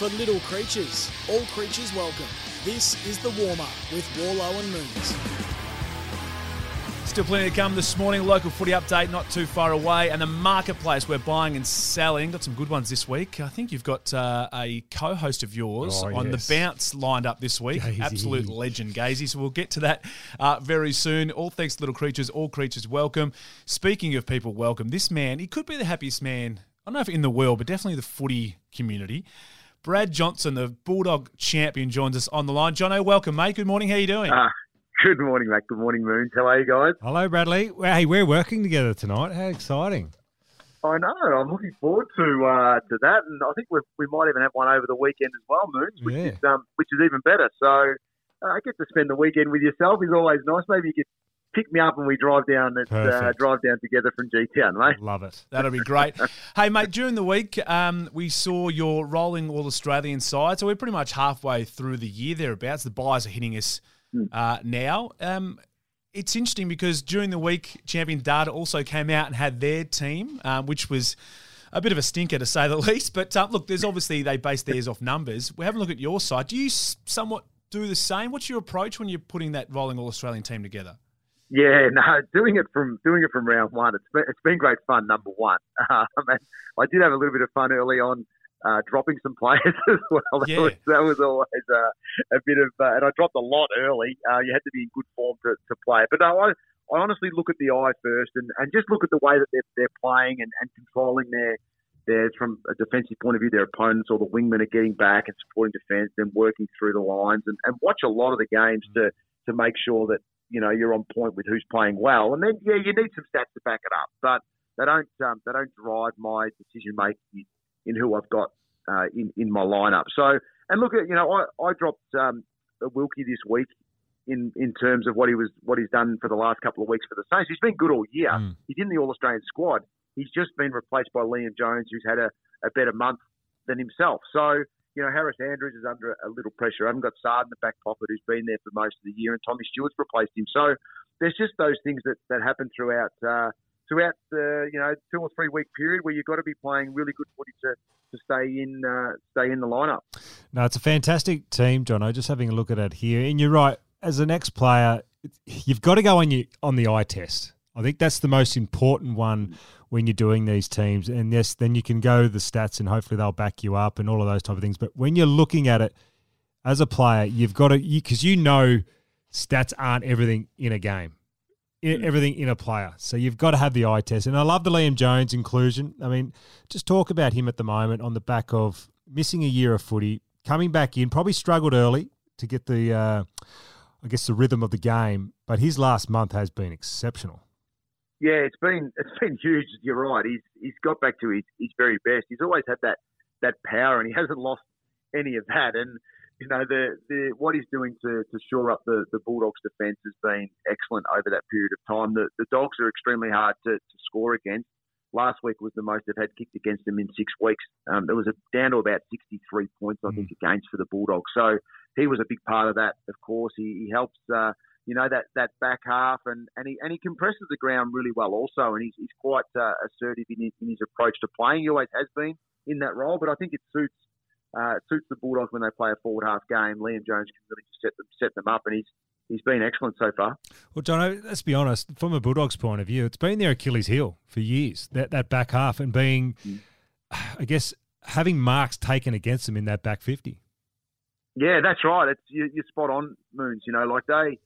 for little creatures. All creatures welcome. This is the warm up with Warlow and Moons. Still plenty to come this morning. Local footy update not too far away. And the marketplace, we're buying and selling. Got some good ones this week. I think you've got uh, a co host of yours Oh, on yes. the bounce lined up this week. Gazy. Absolute legend, Gazy. So we'll get to that uh, very soon. All thanks to Little Creatures, all creatures welcome. Speaking of people welcome, this man, he could be the happiest man, I don't know if in the world, but definitely the footy community. Brad Johnson, the Bulldog champion, joins us on the line. Jono, welcome, mate. Good morning. How are you doing? Ah, good morning, mate. Good morning, Moons. How are you guys? Hello, Bradley. Hey, we're working together tonight. How exciting! I know. I'm looking forward to uh, to that, and I think we we might even have one over the weekend as well, Moons, which Yeah. is um, which is even better. So uh, I get to spend the weekend with yourself is always nice. Maybe you could pick me up and we drive down and uh, drive down together from G Town, mate. Love it. That'll be great. hey, mate, during the week, um, we saw your rolling all Australian side. So we're pretty much halfway through the year thereabouts. The buyers are hitting us uh, now. Um, it's interesting because during the week, Champion Data also came out and had their team, um, which was a bit of a stinker to say the least. But uh, look, there's obviously they base theirs off numbers. We have a look at your side. Do you somewhat do the same? What's your approach when you're putting that rolling all Australian team together? Yeah, no, doing it from doing it from round one. It's been, it's been great fun. Number one, um, and I did have a little bit of fun early on, uh, dropping some players as well. That Yeah. was that was always uh, a bit of, uh, and I dropped a lot early. Uh, you had to be in good form to, to play. But no, I, I honestly look at the eye first, and, and just look at the way that they're, they're playing and, and controlling their their from a defensive point of view, their opponents or the wingmen are getting back and supporting defence, then working through the lines, and, and watch a lot of the games to to make sure that you know you're on point with who's playing well. And then yeah, you need some stats to back it up, but they don't um, they don't drive my decision making in who I've got uh, in in my lineup. So and look at you know I I dropped um, Wilkie this week. In, in terms of what he was what he's done for the last couple of weeks for the Saints, he's been good all year. Mm. He's in the All Australian squad. He's just been replaced by Liam Jones, who's had a, a better month than himself. So you know, Harris Andrews is under a little pressure. I haven't got Saad in the back pocket who's been there for most of the year, and Tommy Stewart's replaced him. So there's just those things that, that happen throughout uh, throughout the you know two or three week period where you've got to be playing really good footy to, to stay in uh, stay in the lineup. No, it's a fantastic team, Jono. Just having a look at it here, and you're right. As an ex-player, you've got to go on your on the eye test. I think that's the most important one when you're doing these teams. And yes, then you can go to the stats, and hopefully they'll back you up and all of those type of things. But when you're looking at it as a player, you've got to because you, know stats aren't everything in a game. i- Everything in a player, so you've got to have the eye test. And I love the Liam Jones inclusion. I mean, just talk about him at the moment on the back of missing a year of footy, coming back in, probably struggled early to get the, uh, I guess, the rhythm of the game. But his last month has been exceptional. Yeah, it's been it's been huge. You're right. He's he's got back to his, his very best. He's always had that that power, and he hasn't lost any of that. And you know the the what he's doing to, to shore up the, the Bulldogs' defence has been excellent over that period of time. The the Dogs are extremely hard to, to score against. Last week was the most they've had kicked against them in six weeks. Um, there was a, down to about 63 points, I think, against for the Bulldogs. So he was a big part of that. Of course, he, he helps. Uh, you know that that back half, and, and he and he compresses the ground really well also, and he's, he's quite uh, assertive in his, in his approach to playing. He always has been in that role, but I think it suits uh, it suits the Bulldogs when they play a forward half game. Liam Jones can really just set them set them up, and he's he's been excellent so far. Well, John, let's be honest. From a Bulldogs point of view, it's been their Achilles heel for years. That that back half and being, I guess, having marks taken against them in that back fifty. Yeah, that's right. It's you, you're spot on, Moons. You know, like they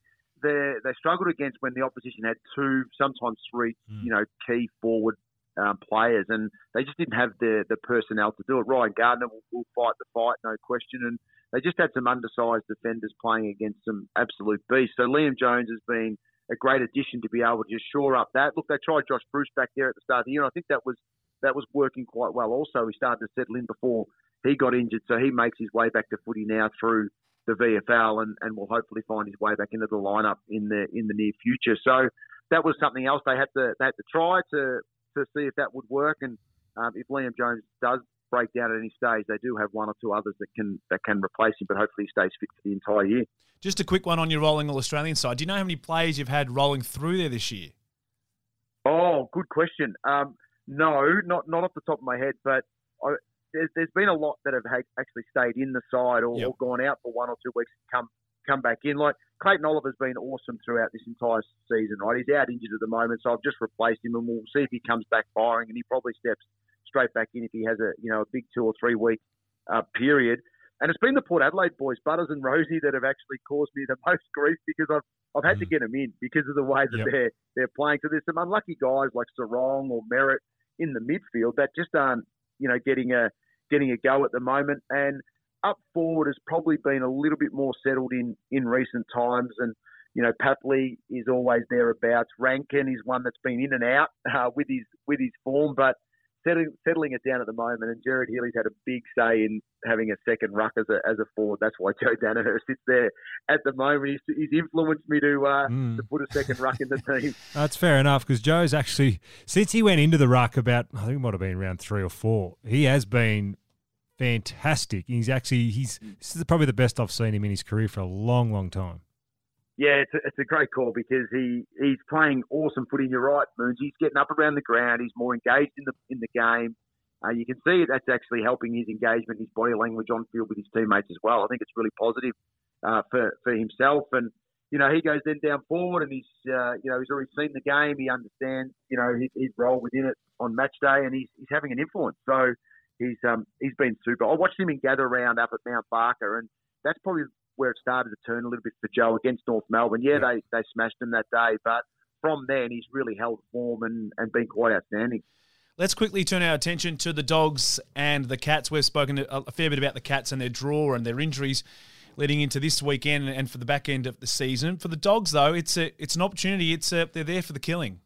they they struggled against when the opposition had two, sometimes three, you know, key forward um, players, and they just didn't have the the personnel to do it. Ryan Gardner will, will fight the fight, no question, and they just had some undersized defenders playing against some absolute beasts. So Liam Jones has been a great addition to be able to just shore up that. Look, they tried Josh Bruce back there at the start of the year, and I think that was that was working quite well. Also, he started to settle in before he got injured, so he makes his way back to footy now through the VFL, and, and will hopefully find his way back into the lineup in the in the near future. So that was something else they had to they had to try to to see if that would work, and um, if Liam Jones does break down at any stage, they do have one or two others that can that can replace him, but hopefully he stays fit for the entire year. Just a quick one on your rolling all Australian side. Do you know how many players you've had rolling through there this year? Oh, good question. Um, no, not not off the top of my head, but I, there's, there's been a lot that have actually stayed in the side or, yep. or gone out for one or two weeks and come come back in. Like Clayton Oliver's been awesome throughout this entire season, right? He's out injured at the moment, so I've just replaced him, and we'll see if he comes back firing, and he probably steps straight back in if he has a you know a big two or three week uh, period. And it's been the Port Adelaide boys, Butters and Rozee, that have actually caused me the most grief because I've I've had mm. to get them in because of the way that yep. they're they're playing. So there's some unlucky guys like Serong or Merrett in the midfield that just aren't you know getting a getting a go at the moment. And up forward has probably been a little bit more settled in in recent times. And you know, Papley is always thereabouts. Rankine is one that's been in and out uh, with his with his form, but settling, settling it down at the moment. And Jared Healy's had a big say in having a second ruck as a, as a forward. That's why Joe Daniher sits there at the moment. He's, he's influenced me to uh, mm. to put a second ruck in the team. That's fair enough because Joe's actually since he went into the ruck about I think it might have been around three or four. He has been fantastic. He's actually he's this is probably the best I've seen him in his career for a long, long time. Yeah, it's a, it's a great call because he, he's playing awesome footy. You're right, Moons. He's getting up around the ground. He's more engaged in the in the game. Uh, you can see that's actually helping his engagement, his body language on field with his teammates as well. I think it's really positive uh, for for himself. And you know, he goes then down forward, and he's uh, you know he's already seen the game. He understands you know his, his role within it on match day, and he's he's having an influence. So he's um he's been super. I watched him in gather round up at Mount Barker, and that's probably where it started to turn a little bit for Joe against North Melbourne. Yeah, yeah. they they smashed him that day, but from then he's really held form and, and been quite outstanding. Let's quickly turn our attention to the dogs and the cats. We've spoken a fair bit about the cats and their draw and their injuries leading into this weekend and for the back end of the season. For the dogs, though, it's a it's an opportunity. It's a, they're there for the killing.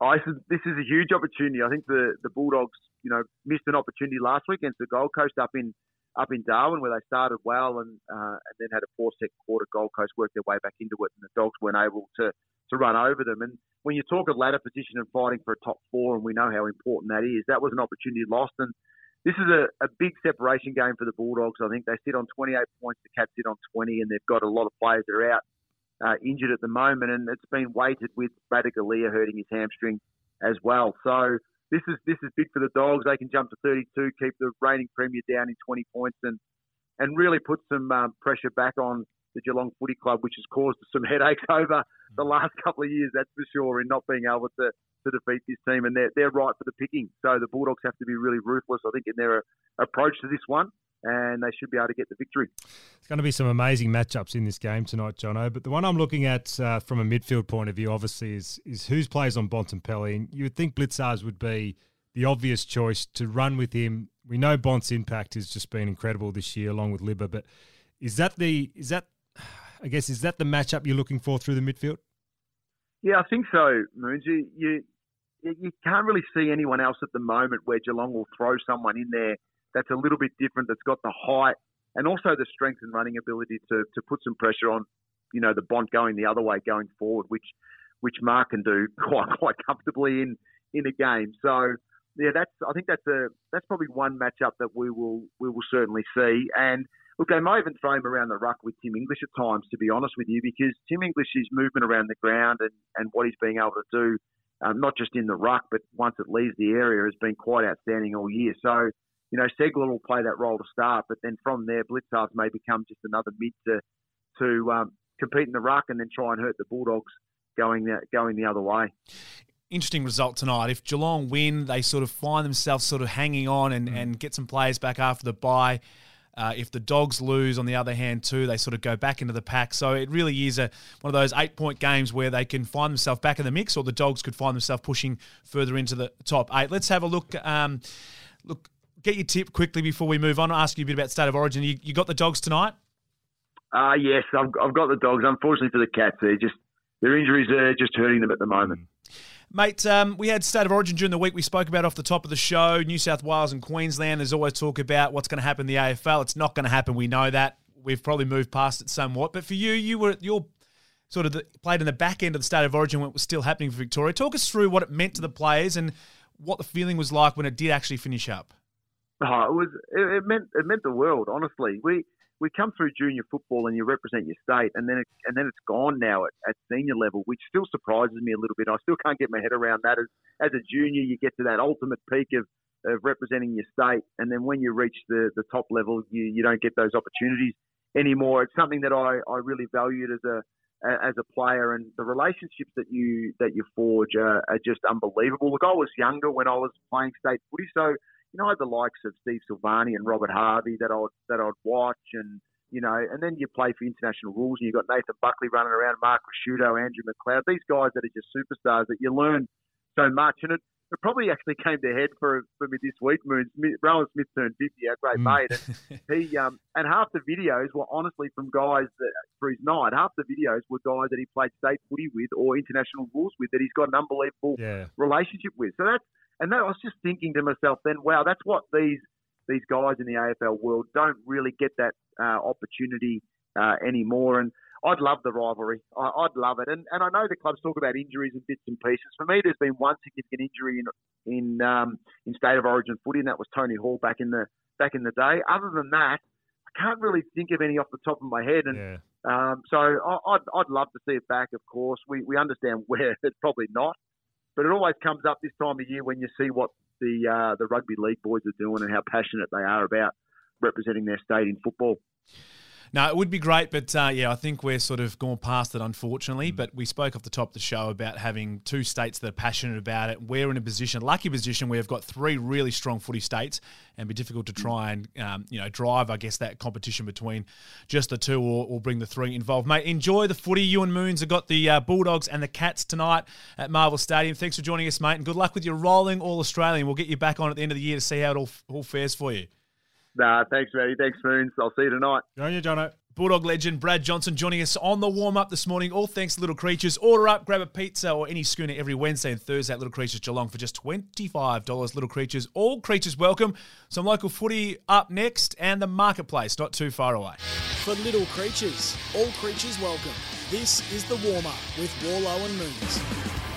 Oh, this is a huge opportunity. I think the the Bulldogs, you know, missed an opportunity last week against the Gold Coast up in up in Darwin where they started well and uh, and then had a poor second quarter. Gold Coast worked their way back into it, and the Dogs weren't able to to run over them. And when you talk of ladder position and fighting for a top four, and we know how important that is, that was an opportunity lost. And this is a, a big separation game for the Bulldogs. I think they sit on 28 points, the Cats sit on 20, and they've got a lot of players that are out uh, injured at the moment, and it's been weighted with Ratugolea hurting his hamstring as well. So this is this is big for the Dogs. They can jump to 32, keep the reigning premier down in 20 points, and and really put some um, pressure back on the Geelong Footy Club, which has caused some headaches over the last couple of years. That's for sure in not being able to to defeat this team, and they're they're right for the picking. So the Bulldogs have to be really ruthless, I think, in their approach to this one and they should be able to get the victory. It's going to be some amazing matchups in this game tonight, Jono. But the one I'm looking at uh, from a midfield point of view, obviously, is is who's plays on Bontempelli. And you would think Blicavs would be the obvious choice to run with him. We know Bont's impact has just been incredible this year, along with Libba. But is that the is that I guess is that the matchup you're looking for through the midfield? Yeah, I think so, Moons. You, you you can't really see anyone else at the moment where Geelong will throw someone in there that's a little bit different, that's got the height and also the strength and running ability to, to put some pressure on, you know, the Bont going the other way going forward, which which Mark can do quite quite comfortably in in a game. So yeah, that's I think that's a that's probably one matchup that we will we will certainly see. And look, they might even throw him around the ruck with Tim English at times, to be honest with you, because Tim English's movement around the ground and, and what he's being able to do, um, not just in the ruck, but once it leaves the area, has been quite outstanding all year. So you know, Ceglar will play that role to start, but then from there, Blicavs may become just another mid to to um, compete in the ruck and then try and hurt the Bulldogs going the, going the other way. Interesting result tonight. If Geelong win, they sort of find themselves sort of hanging on and, mm. and get some players back after the bye. Uh, if the Dogs lose, on the other hand, too, they sort of go back into the pack. So it really is a one of those eight point games where they can find themselves back in the mix, or the Dogs could find themselves pushing further into the top eight. Let's have a look. Um, look, get your tip quickly before we move on. I'll ask you a bit about State of Origin. You, you got the dogs tonight? Uh, yes, I've, I've got the dogs. Unfortunately for the Cats, they're just their injuries are just hurting them at the moment. Mate, um, we had State of Origin during the week. We spoke about off the top of the show. New South Wales and Queensland. There's always talk about what's going to happen in the AFL. It's not going to happen. We know that. We've probably moved past it somewhat. But for you, you were you're sort of the, played in the back end of the State of Origin when it was still happening for Victoria. Talk us through what it meant to the players and what the feeling was like when it did actually finish up. Oh, it was it, it, meant it meant the world. Honestly, we we come through junior football and you represent your state, and then it, and then it's gone now at, at senior level, which still surprises me a little bit. I still can't get my head around that. As as a junior, you get to that ultimate peak of of representing your state, and then when you reach the, the top level, you, you don't get those opportunities anymore. It's something that I, I really valued as a as a player, and the relationships that you that you forge are, are just unbelievable. Look, I was younger when I was playing state footy, so you know the likes of Steve Silvagni and Robert Harvey that I'd that I'd watch, and you know, and then you play for international rules, and you've got Nathan Buckley running around, Mark Ricciuto, Andrew McLeod, these guys that are just superstars that you learn so much, and it it probably actually came to head for for me this week. Moon Rohan Smith turned fifty, our great mm. mate, and he um and half the videos were honestly from guys that for his night. Half the videos were guys that he played state footy with or international rules with that he's got an unbelievable yeah. relationship with. So that's and that I was just thinking to myself then, wow, that's what these these guys in the AFL world don't really get that uh, opportunity uh, anymore. And I'd love the rivalry. I, would love it. And and I know the clubs talk about injuries and bits and pieces. For me, there's been one significant injury in in um, in state of origin footy, and that was Tony Hall back in the back in the day. Other than that, I can't really think of any off the top of my head. And yeah. um, so I, I'd I'd love to see it back. Of course, we we understand where it's probably not, but it always comes up this time of year when you see what the uh, the rugby league boys are doing and how passionate they are about representing their state in football. No, it would be great, but uh, yeah, I think we're sort of gone past it, unfortunately. Mm. But we spoke off the top of the show about having two states that are passionate about it. We're in a position, lucky position, where we've got three really strong footy states, and be difficult to mm. try and um, you know drive, I guess, that competition between just the two, or, or, bring the three involved. Mate, enjoy the footy. You and Moons have got the uh, Bulldogs and the Cats tonight at Marvel Stadium. Thanks for joining us, mate, and good luck with your rolling All Australian. We'll get you back on at the end of the year to see how it all, all fares for you. Nah, thanks, Matty. Thanks, Moons. I'll see you tonight. Go on you, Jono. Bulldog legend Brad Johnson joining us on the warm up this morning. All thanks to Little Creatures. Order up, grab a pizza or any schooner every Wednesday and Thursday at Little Creatures Geelong for just $25. Little Creatures, all creatures welcome. Some local footy up next and the marketplace not too far away. For Little Creatures, all creatures welcome. This is the warm up with Warlow and Moons.